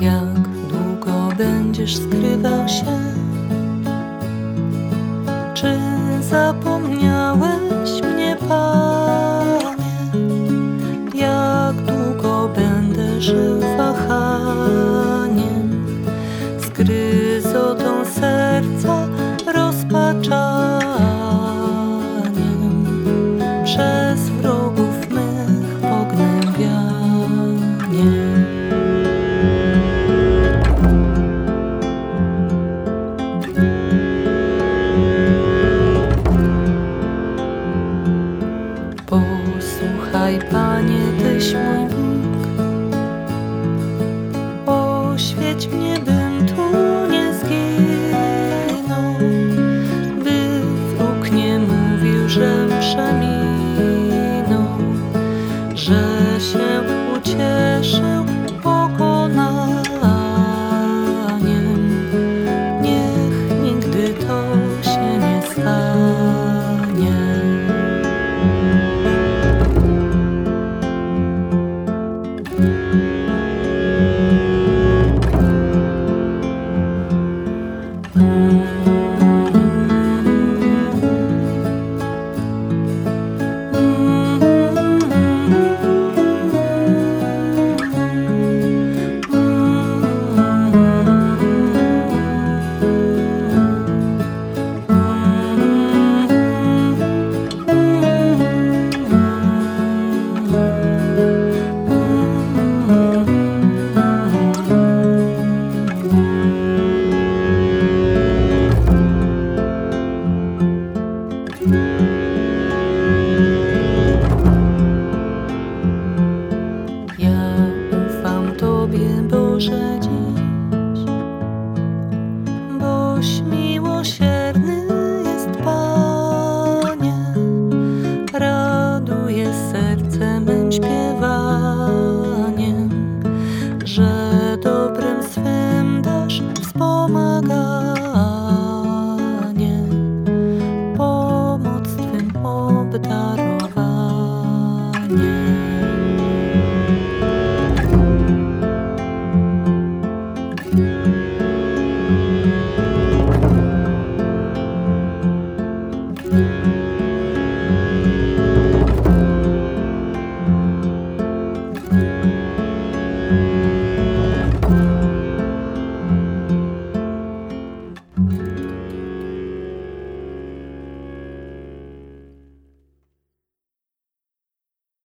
Jak długo będziesz skrywał się? Czy zapomniałeś mnie, Panie? Panie, Tyś mój Bóg. Oświeć mnie, bym tu nie zginął, by wróg nie mówił, że przeminął, że się Błaganie, pomoc Twym obdarz.